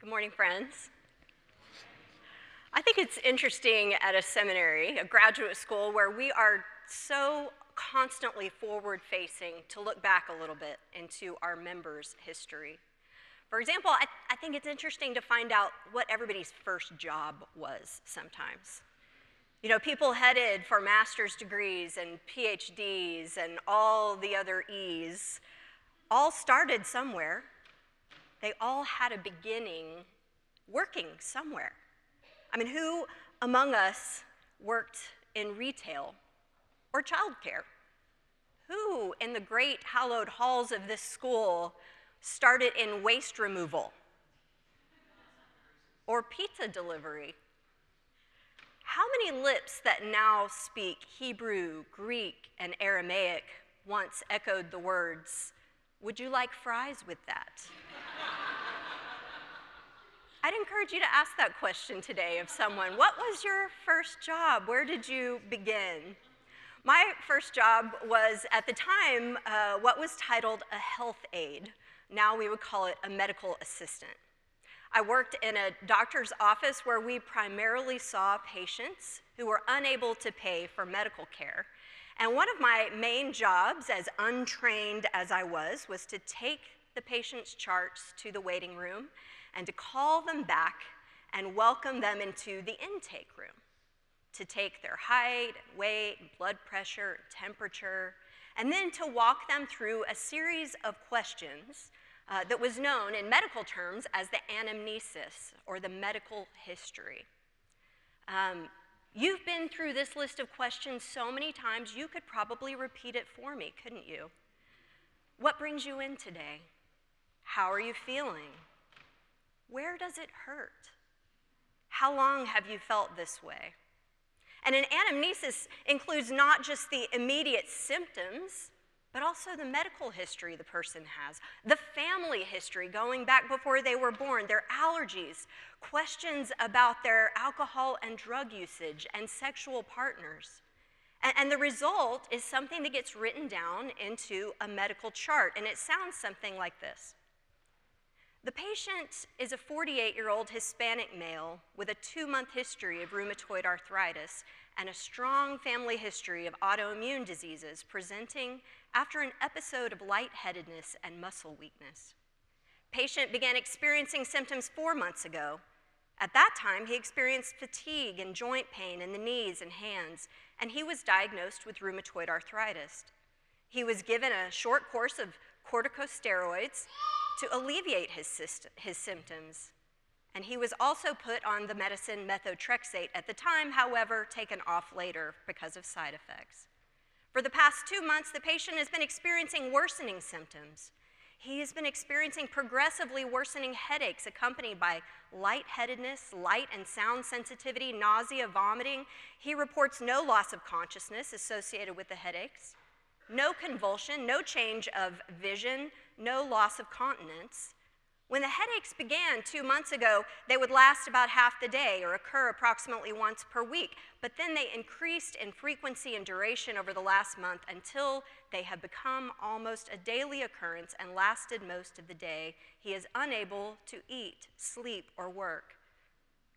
Good morning, friends. I think it's interesting at a seminary, a graduate school, where we are so constantly forward facing to look back a little bit into our members' history. For example, I, I, think it's interesting to find out what everybody's first job was sometimes. You know, people headed for master's degrees and PhDs and all the other E's all started somewhere. They all had a beginning working somewhere. I mean, who among us worked in retail or childcare? Who in the great hallowed halls of this school started in waste removal or pizza delivery? How many lips that now speak Hebrew, Greek, and Aramaic once echoed the words, Would you like fries with that? I'd encourage you to ask that question today of someone. What was your first job? Where did you begin? My first job was, at the time, uh, what was titled a health aide. Now we would call it a medical assistant. I worked in a doctor's office where we primarily saw patients who were unable to pay for medical care. And one of my main jobs, as untrained as I was, was to take the patient's charts to the waiting room and to call them back and welcome them into the intake room to take their height, weight, blood pressure, temperature, and then to walk them through a series of questions uh, that was known in medical terms as the anamnesis or the medical history. Um, you've been through this list of questions so many times, you could probably repeat it for me, couldn't you? What brings you in today? How are you feeling? Where does it hurt? How long have you felt this way? And an anamnesis includes not just the immediate symptoms, but also the medical history the person has, the family history going back before they were born, their allergies, questions about their alcohol and drug usage, and sexual partners. And, and the result is something that gets written down into a medical chart, and it sounds something like this the patient is a 48 year old Hispanic male with a two month history of rheumatoid arthritis and a strong family history of autoimmune diseases presenting after an episode of lightheadedness and muscle weakness. Patient began experiencing symptoms four months ago. At that time, he experienced fatigue and joint pain in the knees and hands, and he was diagnosed with rheumatoid arthritis. He was given a short course of corticosteroids to alleviate his, his symptoms. And he was also put on the medicine methotrexate at the time, however, taken off later because of side effects. For the past two months, the patient has been experiencing worsening symptoms. He has been experiencing progressively worsening headaches accompanied by lightheadedness, light and sound sensitivity, nausea, vomiting. He reports no loss of consciousness associated with the headaches, no convulsion, no change of vision, no loss of continence. When the headaches began two months ago, they would last about half the day or occur approximately once per week, but then they increased in frequency and duration over the last month until they have become almost a daily occurrence and lasted most of the day. He is unable to eat, sleep, or work.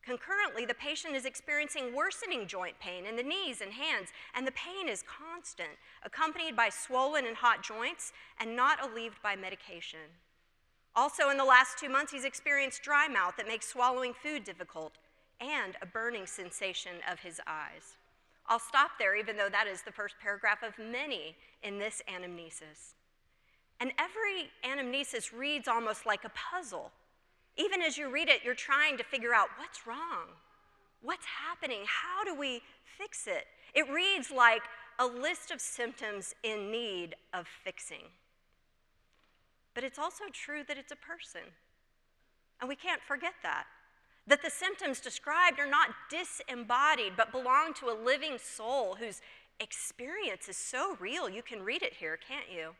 Concurrently, the patient is experiencing worsening joint pain in the knees and hands, and the pain is constant, accompanied by swollen and hot joints and not alleviated by medication. Also, in the last two months, he's experienced dry mouth that makes swallowing food difficult and a burning sensation of his eyes. I'll stop there, even though that is the first paragraph of many in this anamnesis. And every anamnesis reads almost like a puzzle even as you read it, you're trying to figure out what's wrong? What's happening? How do we fix it? It reads like a list of symptoms in need of fixing. But it's also true that it's a person. And we can't forget that. That the symptoms described are not disembodied, but belong to a living soul whose experience is so real. You can read it here, can't you?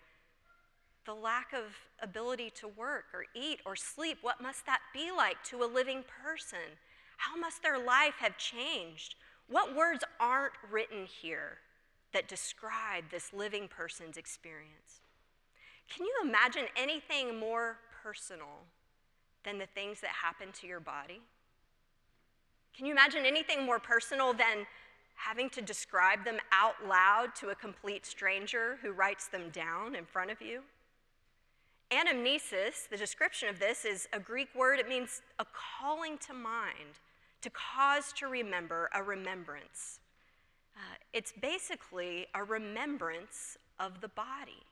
The lack of ability to work or eat or sleep, what must that be like to a living person? How must their life have changed? What words aren't written here that describe this living person's experience? Can you imagine anything more personal than the things that happen to your body? Can you imagine anything more personal than having to describe them out loud to a complete stranger who writes them down in front of you? Anamnesis, the description of this, is a Greek word. It means a calling to mind, to cause to remember, a remembrance. Uh, it's basically a remembrance of the body,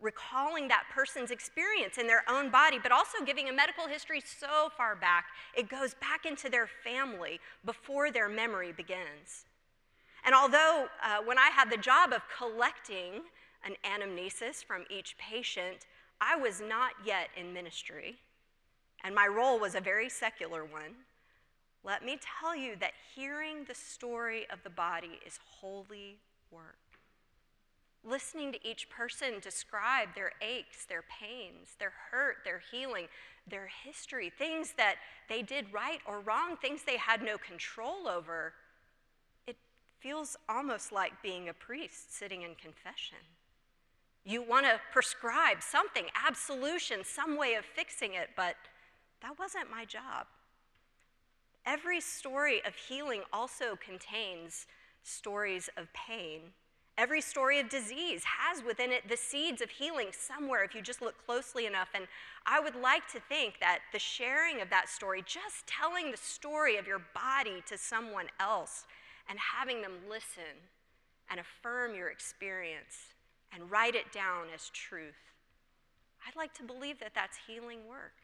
recalling that person's experience in their own body, but also giving a medical history so far back, it goes back into their family before their memory begins. And although uh, when I had the job of collecting an anamnesis from each patient, I was not yet in ministry, and my role was a very secular one. Let me tell you that hearing the story of the body is holy work. Listening to each person describe their aches, their pains, their hurt, their healing, their history, things that they did right or wrong, things they had no control over, it feels almost like being a priest sitting in confession. You want to prescribe something, absolution, some way of fixing it, but that wasn't my job. Every story of healing also contains stories of pain. Every story of disease has within it the seeds of healing somewhere if you just look closely enough. And I would like to think that the sharing of that story, just telling the story of your body to someone else and having them listen and affirm your experience and write it down as truth, I'd like to believe that that's healing work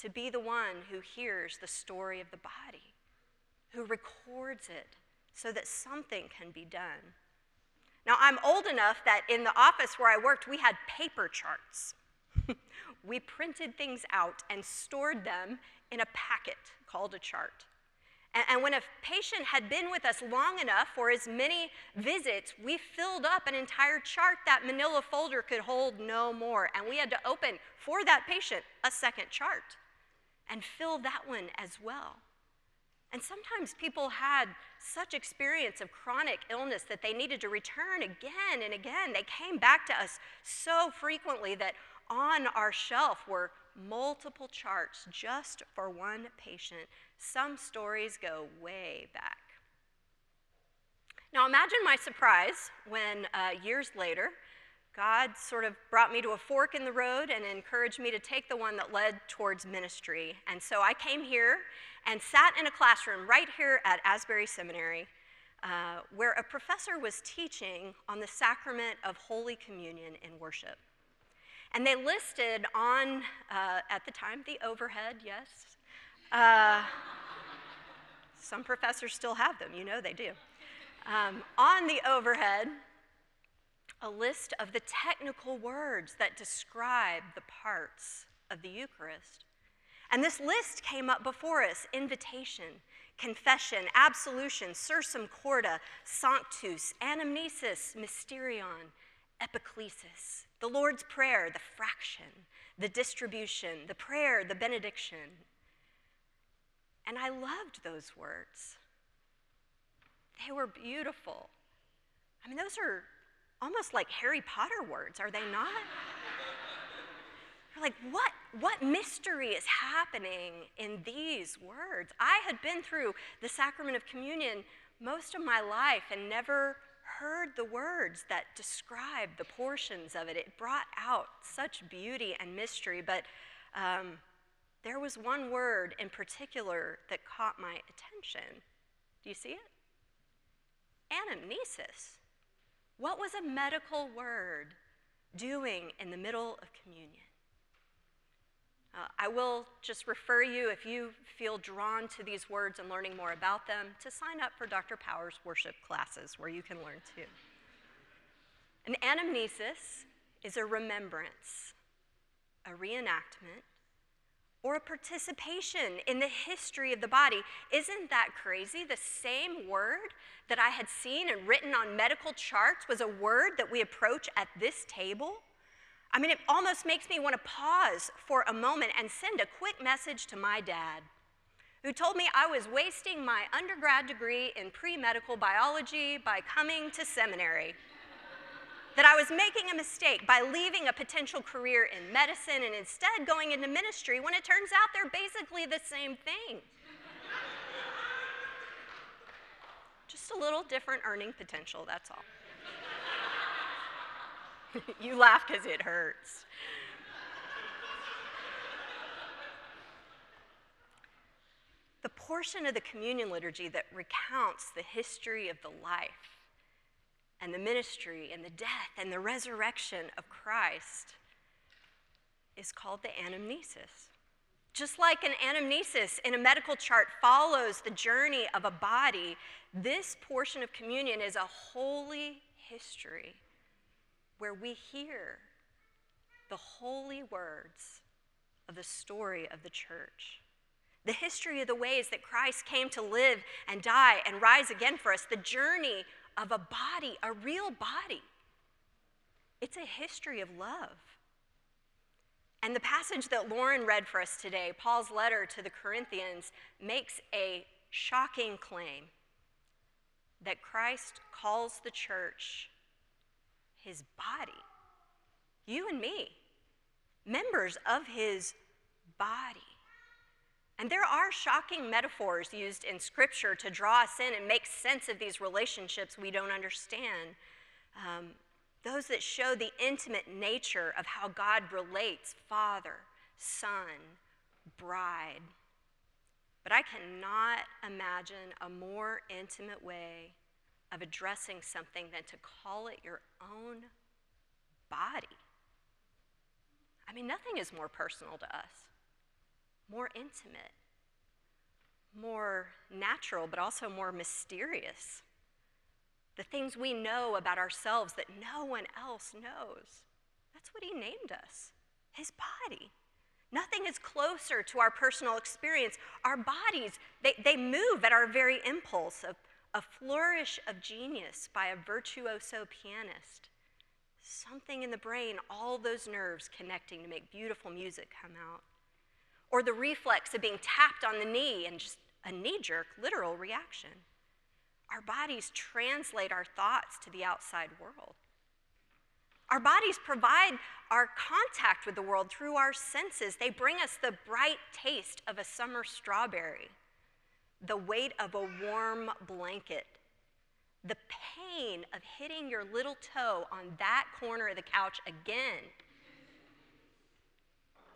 to be the one who hears the story of the body, who records it so that something can be done. Now, I'm old enough that in the office where I worked, we had paper charts. we printed things out and stored them in a packet called a chart. And, when a patient had been with us long enough for as many visits, we filled up an entire chart that manila folder could hold no more. And we had to open for that patient a second chart and fill that one as well. And sometimes people had such experience of chronic illness that they needed to return again and again. They came back to us so frequently that on our shelf were multiple charts just for one patient. Some stories go way back. Now imagine my surprise when uh, years later, God sort of brought me to a fork in the road and encouraged me to take the one that led towards ministry. And so I came here and sat in a classroom right here at Asbury Seminary uh, where a professor was teaching on the sacrament of Holy Communion in worship. And they listed on, uh, at the time, the overhead, yes. Uh, some professors still have them, you know they do. Um, on the overhead, a list of the technical words that describe the parts of the Eucharist. And this list came up before us invitation, confession, absolution, sursum corda, sanctus, anamnesis, mysterion, epiclesis, the Lord's Prayer, the fraction, the distribution, the prayer, the benediction. And I loved those words. They were beautiful. I mean, those are almost like Harry Potter words, are they not? You're like, what, what mystery is happening in these words? I had been through the sacrament of communion most of my life and never heard the words that described the portions of it. It brought out such beauty and mystery, but um, there was one word in particular that caught my attention. Do you see it? Anamnesis. What was a medical word doing in the middle of communion? Uh, I will just refer you, if you feel drawn to these words and learning more about them, to sign up for Dr. Power's worship classes where you can learn too. An anamnesis is a remembrance, a reenactment, or a participation in the history of the body. Isn't that crazy? The same word that I had seen and written on medical charts was a word that we approach at this table. I mean, it almost makes me want to pause for a moment and send a quick message to my dad, who told me I was wasting my undergrad degree in pre medical biology by coming to seminary. that I was making a mistake by leaving a potential career in medicine and instead going into ministry when it turns out they're basically the same thing. Just a little different earning potential, that's all. you laugh because it hurts. the portion of the communion liturgy that recounts the history of the life and the ministry and the death and the resurrection of Christ is called the anamnesis. Just like an anamnesis in a medical chart follows the journey of a body, this portion of communion is a holy history where we hear the holy words of the story of the church. The history of the ways that Christ came to live and die and rise again for us, the journey of a body, a real body. It's a history of love. And the passage that Lauren read for us today, Paul's letter to the Corinthians, makes a shocking claim that Christ calls the church his body. You and me, members of his body. And there are shocking metaphors used in Scripture to draw us in and make sense of these relationships we don't understand. Um, those that show the intimate nature of how God relates Father, Son, bride. But I cannot imagine a more intimate way of addressing something than to call it your own body. I mean, nothing is more personal to us more intimate, more natural, but also more mysterious. The things we know about ourselves that no one else knows. That's what he named us his body. Nothing is closer to our personal experience. Our bodies, they, they move at our very impulse. A, a flourish of genius by a virtuoso pianist. Something in the brain, all those nerves connecting to make beautiful music come out or the reflex of being tapped on the knee and just a knee jerk, literal reaction. Our bodies translate our thoughts to the outside world. Our bodies provide our contact with the world through our senses. They bring us the bright taste of a summer strawberry, the weight of a warm blanket, the pain of hitting your little toe on that corner of the couch again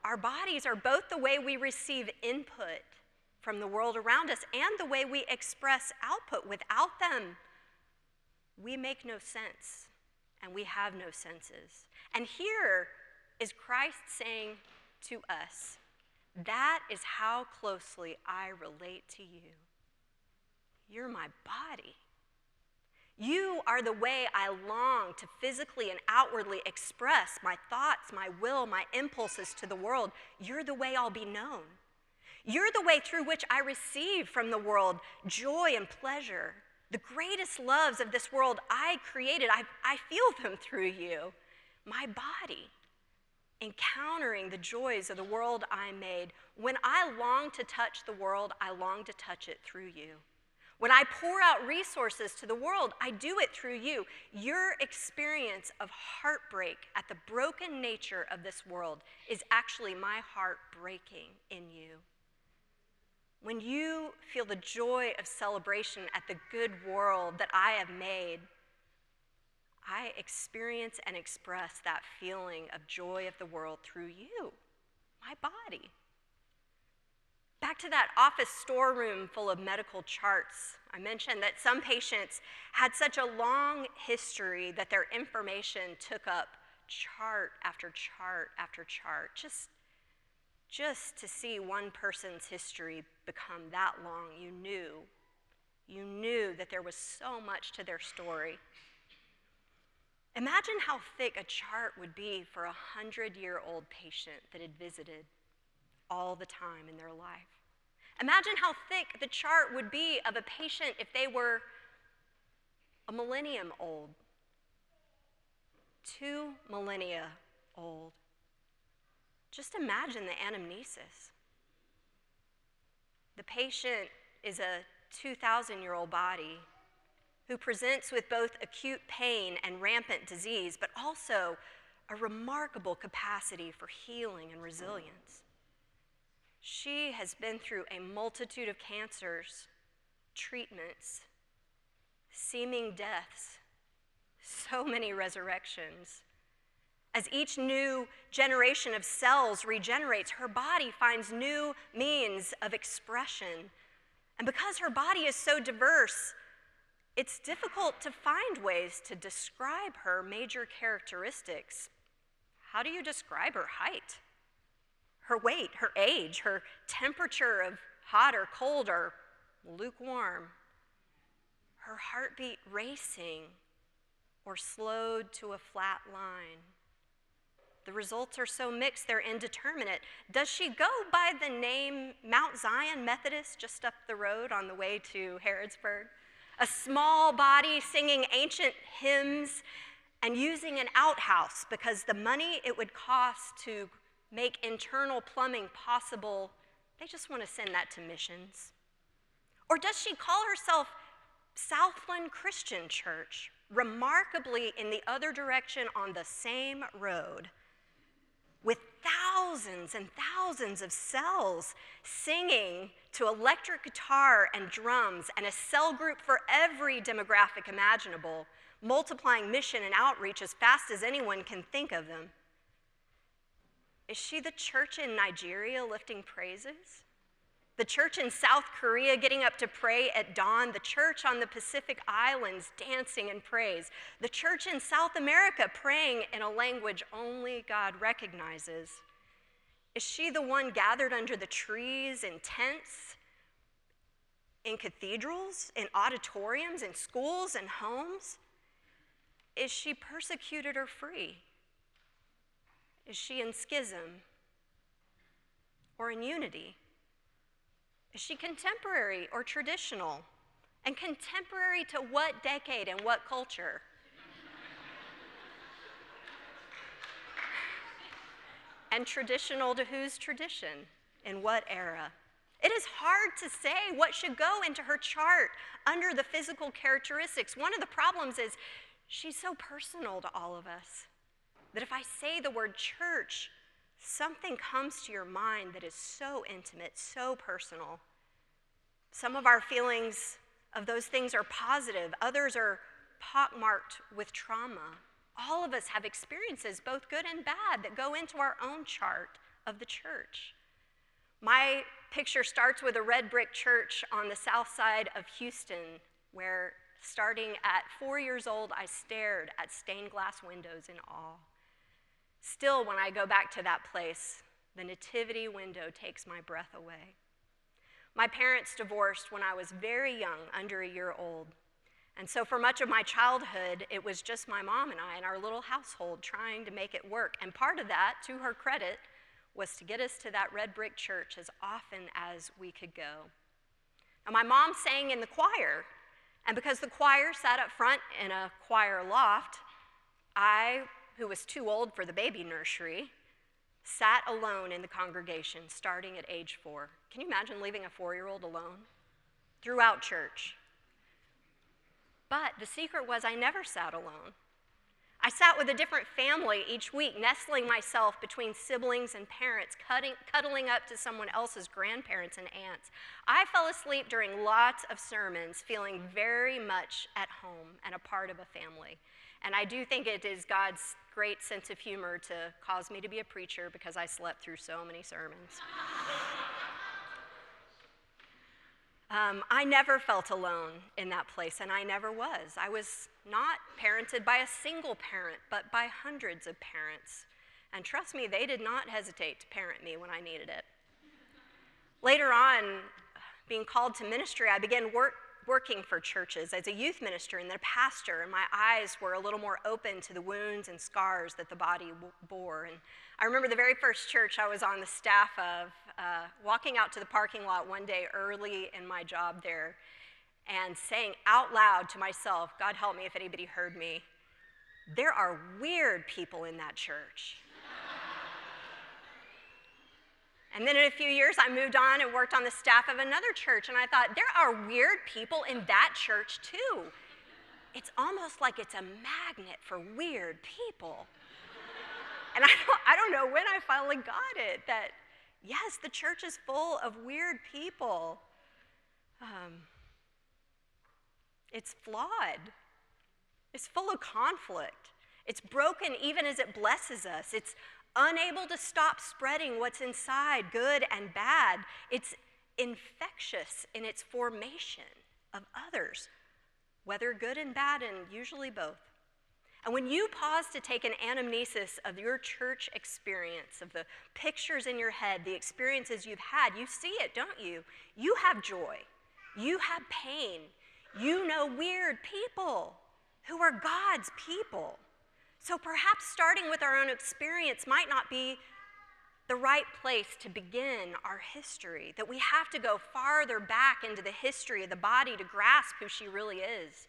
our bodies are both the way we receive input from the world around us and the way we express output. Without them, we make no sense and we have no senses. And here is Christ saying to us, That is how closely I relate to you. You're my body. You are the way I long to physically and outwardly express my thoughts, my will, my impulses to the world. You're the way I'll be known. You're the way through which I receive from the world joy and pleasure. The greatest loves of this world I created, I, I feel them through you. My body, encountering the joys of the world I made. When I long to touch the world, I long to touch it through you. When I pour out resources to the world, I do it through you. Your experience of heartbreak at the broken nature of this world is actually my heart breaking in you. When you feel the joy of celebration at the good world that I have made, I experience and express that feeling of joy of the world through you, my body. Back to that office storeroom full of medical charts. I mentioned that some patients had such a long history that their information took up chart after chart after chart, just, just to see one person's history become that long, you knew. You knew that there was so much to their story. Imagine how thick a chart would be for a hundred year old patient that had visited all the time in their life. Imagine how thick the chart would be of a patient if they were a millennium old, two millennia old. Just imagine the anamnesis. The patient is a 2,000 year old body who presents with both acute pain and rampant disease, but also a remarkable capacity for healing and resilience. She has been through a multitude of cancers, treatments, seeming deaths, so many resurrections. As each new generation of cells regenerates, her body finds new means of expression. And because her body is so diverse, it's difficult to find ways to describe her major characteristics. How do you describe her height, her weight, her age, her temperature of hot or cold or lukewarm, her heartbeat racing or slowed to a flat line? The results are so mixed, they're indeterminate. Does she go by the name Mount Zion Methodist just up the road on the way to Harrodsburg? A small body singing ancient hymns and using an outhouse because the money it would cost to make internal plumbing possible, they just want to send that to missions. Or does she call herself Southland Christian Church, remarkably in the other direction on the same road? with thousands and thousands of cells singing to electric guitar and drums, and a cell group for every demographic imaginable, multiplying mission and outreach as fast as anyone can think of them. Is she the church in Nigeria lifting praises? The church in South Korea getting up to pray at dawn, the church on the Pacific Islands dancing in praise, the church in South America praying in a language only God recognizes. Is she the one gathered under the trees in tents, in cathedrals, in auditoriums, in schools and homes? Is she persecuted or free? Is she in schism or in unity? Is she contemporary or traditional? And contemporary to what decade and what culture? and traditional to whose tradition? In what era? It is hard to say what should go into her chart under the physical characteristics. One of the problems is she's so personal to all of us that if I say the word church, something comes to your mind that is so intimate, so personal. Some of our feelings of those things are positive, others are pockmarked with trauma. All of us have experiences, both good and bad, that go into our own chart of the church. My picture starts with a red brick church on the south side of Houston, where starting at four years old, I stared at stained glass windows in awe. Still, when I go back to that place, the nativity window takes my breath away. My parents divorced when I was very young, under a year old. And so, for much of my childhood, it was just my mom and I in our little household trying to make it work. And part of that, to her credit, was to get us to that red brick church as often as we could go. Now, my mom sang in the choir, and because the choir sat up front in a choir loft, I who was too old for the baby nursery, sat alone in the congregation starting at age four. Can you imagine leaving a four year old alone? Throughout church. But the secret was I never sat alone. I sat with a different family each week, nestling myself between siblings and parents, cutting, cuddling up to someone else's grandparents and aunts. I fell asleep during lots of sermons, feeling very much at home and a part of a family. And I do think it is God's great sense of humor to cause me to be a preacher because I slept through so many sermons. um, I never felt alone in that place, and I never was. I was not parented by a single parent, but by hundreds of parents. And trust me, they did not hesitate to parent me when I needed it. Later on, being called to ministry, I began work, working for churches as a youth minister and then a pastor, and my eyes were a little more open to the wounds and scars that the body bore. And I remember the very first church I was on the staff of, uh, walking out to the parking lot one day early in my job there and saying out loud to myself, God help me if anybody heard me, there are weird people in that church. And then in a few years, I moved on and worked on the staff of another church. And I thought, there are weird people in that church too. it's almost like it's a magnet for weird people. and I don't, I don't know when I finally got it that, yes, the church is full of weird people. Um, it's flawed, it's full of conflict. It's broken even as it blesses us. It's unable to stop spreading what's inside, good and bad. It's infectious in its formation of others, whether good and bad, and usually both. And when you pause to take an anamnesis of your church experience, of the pictures in your head, the experiences you've had, you see it, don't you? You have joy, you have pain, you know weird people who are God's people. So perhaps starting with our own experience might not be the right place to begin our history, that we have to go farther back into the history of the body to grasp who she really is.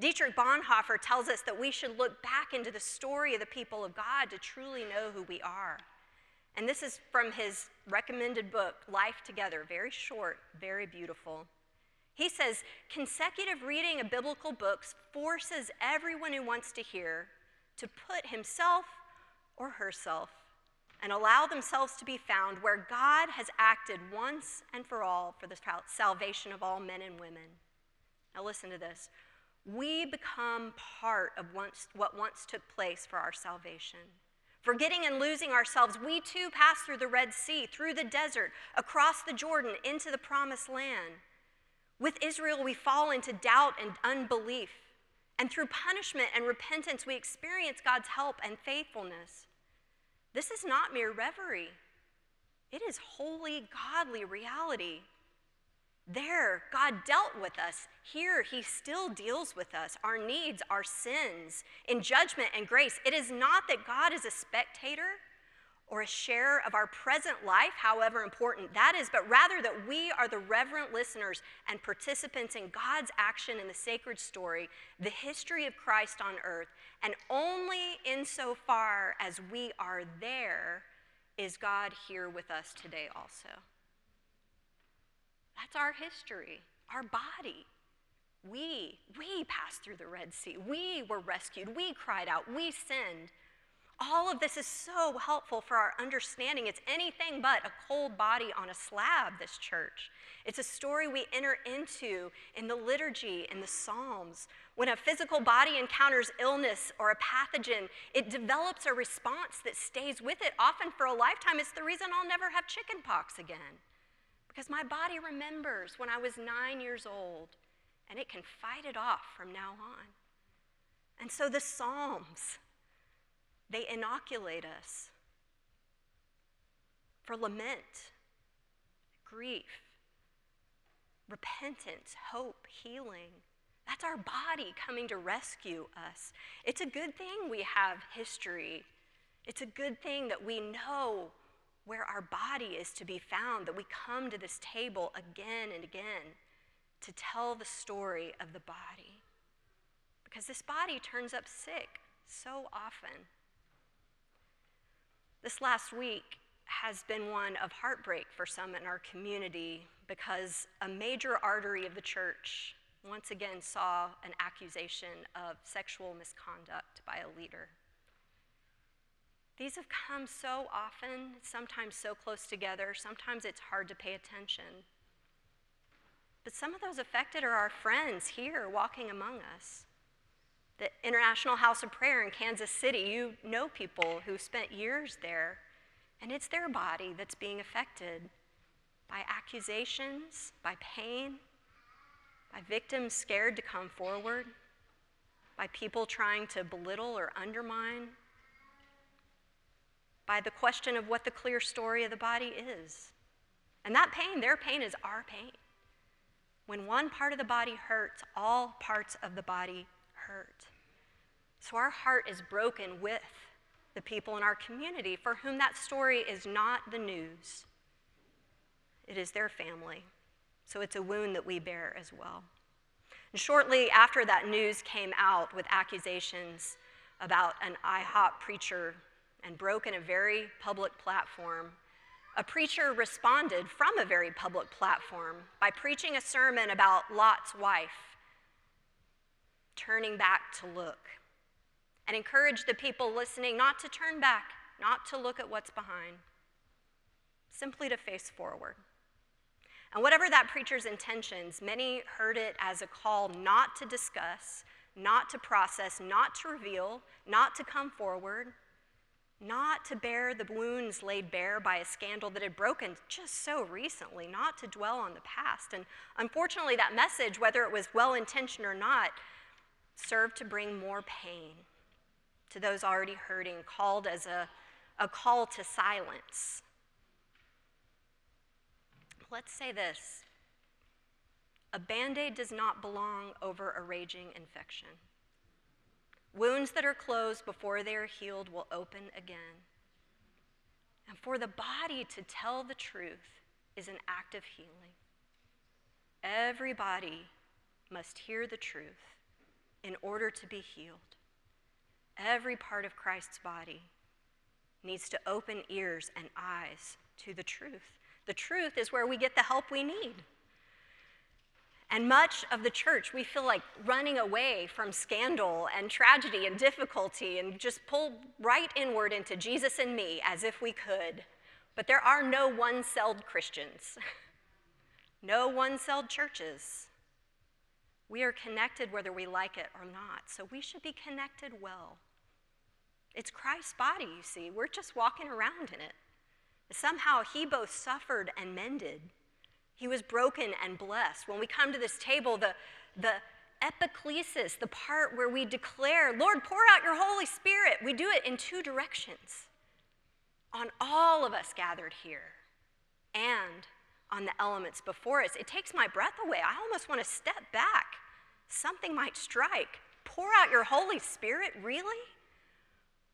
Dietrich Bonhoeffer tells us that we should look back into the story of the people of God to truly know who we are. And this is from his recommended book, Life Together, very short, very beautiful. He says consecutive reading of biblical books forces everyone who wants to hear to put himself or herself and allow themselves to be found where God has acted once and for all for the salvation of all men and women. Now, listen to this. We become part of once, what once took place for our salvation. Forgetting and losing ourselves, we too pass through the Red Sea, through the desert, across the Jordan, into the promised land. With Israel, we fall into doubt and unbelief. And through punishment and repentance, we experience God's help and faithfulness. This is not mere reverie, it is holy, godly reality. There, God dealt with us. Here, He still deals with us, our needs, our sins, in judgment and grace. It is not that God is a spectator or a share of our present life, however important that is, but rather that we are the reverent listeners and participants in God's action in the sacred story, the history of Christ on earth, and only insofar as we are there is God here with us today also. That's our history, our body. We, we passed through the Red Sea. We were rescued. We cried out. We sinned. All of this is so helpful for our understanding. It's anything but a cold body on a slab, this church. It's a story we enter into in the liturgy, in the Psalms. When a physical body encounters illness or a pathogen, it develops a response that stays with it, often for a lifetime. It's the reason I'll never have chickenpox again. Because my body remembers when I was nine years old, and it can fight it off from now on. And so the Psalms, they inoculate us for lament, grief, repentance, hope, healing. That's our body coming to rescue us. It's a good thing we have history. It's a good thing that we know where our body is to be found, that we come to this table again and again to tell the story of the body. Because this body turns up sick so often. This last week has been one of heartbreak for some in our community because a major artery of the church once again saw an accusation of sexual misconduct by a leader. These have come so often, sometimes so close together, sometimes it's hard to pay attention. But some of those affected are our friends here walking among us the International House of Prayer in Kansas City. You know people who spent years there, and it's their body that's being affected by accusations, by pain, by victims scared to come forward, by people trying to belittle or undermine, by the question of what the clear story of the body is. And that pain, their pain, is our pain. When one part of the body hurts, all parts of the body hurt. So our heart is broken with the people in our community for whom that story is not the news, it is their family. So it's a wound that we bear as well. And shortly after that news came out with accusations about an IHOP preacher and broken a very public platform, a preacher responded from a very public platform by preaching a sermon about Lot's wife turning back to look. And encourage the people listening not to turn back, not to look at what's behind, simply to face forward. And whatever that preacher's intentions, many heard it as a call not to discuss, not to process, not to reveal, not to come forward, not to bear the wounds laid bare by a scandal that had broken just so recently, not to dwell on the past. And unfortunately, that message, whether it was well intentioned or not, served to bring more pain to those already hurting, called as a, a call to silence. Let's say this a band aid does not belong over a raging infection. Wounds that are closed before they are healed will open again. And for the body to tell the truth is an act of healing. Everybody must hear the truth in order to be healed. Every part of Christ's body needs to open ears and eyes to the truth. The truth is where we get the help we need. And much of the church, we feel like running away from scandal and tragedy and difficulty and just pull right inward into Jesus and me as if we could. But there are no one celled Christians, no one celled churches. We are connected whether we like it or not, so we should be connected well. It's Christ's body, you see. We're just walking around in it. Somehow he both suffered and mended. He was broken and blessed. When we come to this table, the, the epiclesis, the part where we declare, Lord, pour out your Holy Spirit, we do it in two directions on all of us gathered here and on the elements before us. It takes my breath away. I almost want to step back. Something might strike. Pour out your Holy Spirit, really?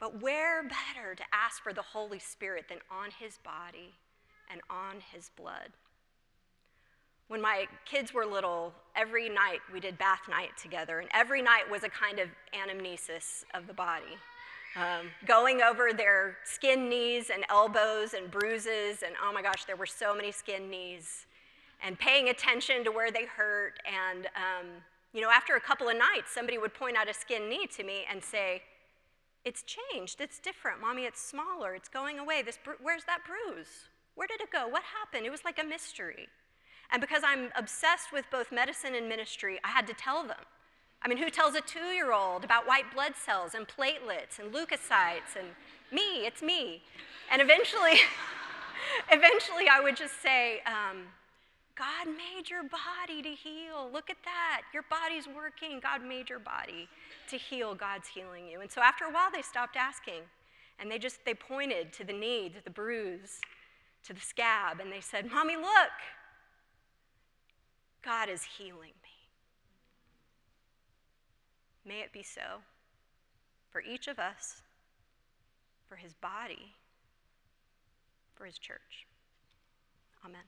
But where better to ask for the Holy Spirit than on his body and on his blood? When my kids were little, every night we did bath night together, and every night was a kind of anamnesis of the body. Um, going over their skin knees and elbows and bruises, and oh my gosh, there were so many skin knees, and paying attention to where they hurt. And, um, you know, after a couple of nights, somebody would point out a skin knee to me and say, It's changed, it's different. Mommy, it's smaller, it's going away. This, where's that bruise? Where did it go? What happened? It was like a mystery. And because I'm obsessed with both medicine and ministry, I had to tell them. I mean, who tells a two year old about white blood cells and platelets and leukocytes and me? It's me. And eventually, eventually I would just say, um, God made your body to heal. Look at that. Your body's working. God made your body to heal. God's healing you. And so after a while, they stopped asking. And they just, they pointed to the knee, to the bruise, to the scab, and they said, Mommy, look, God is healing. May it be so for each of us, for his body, for his church. Amen.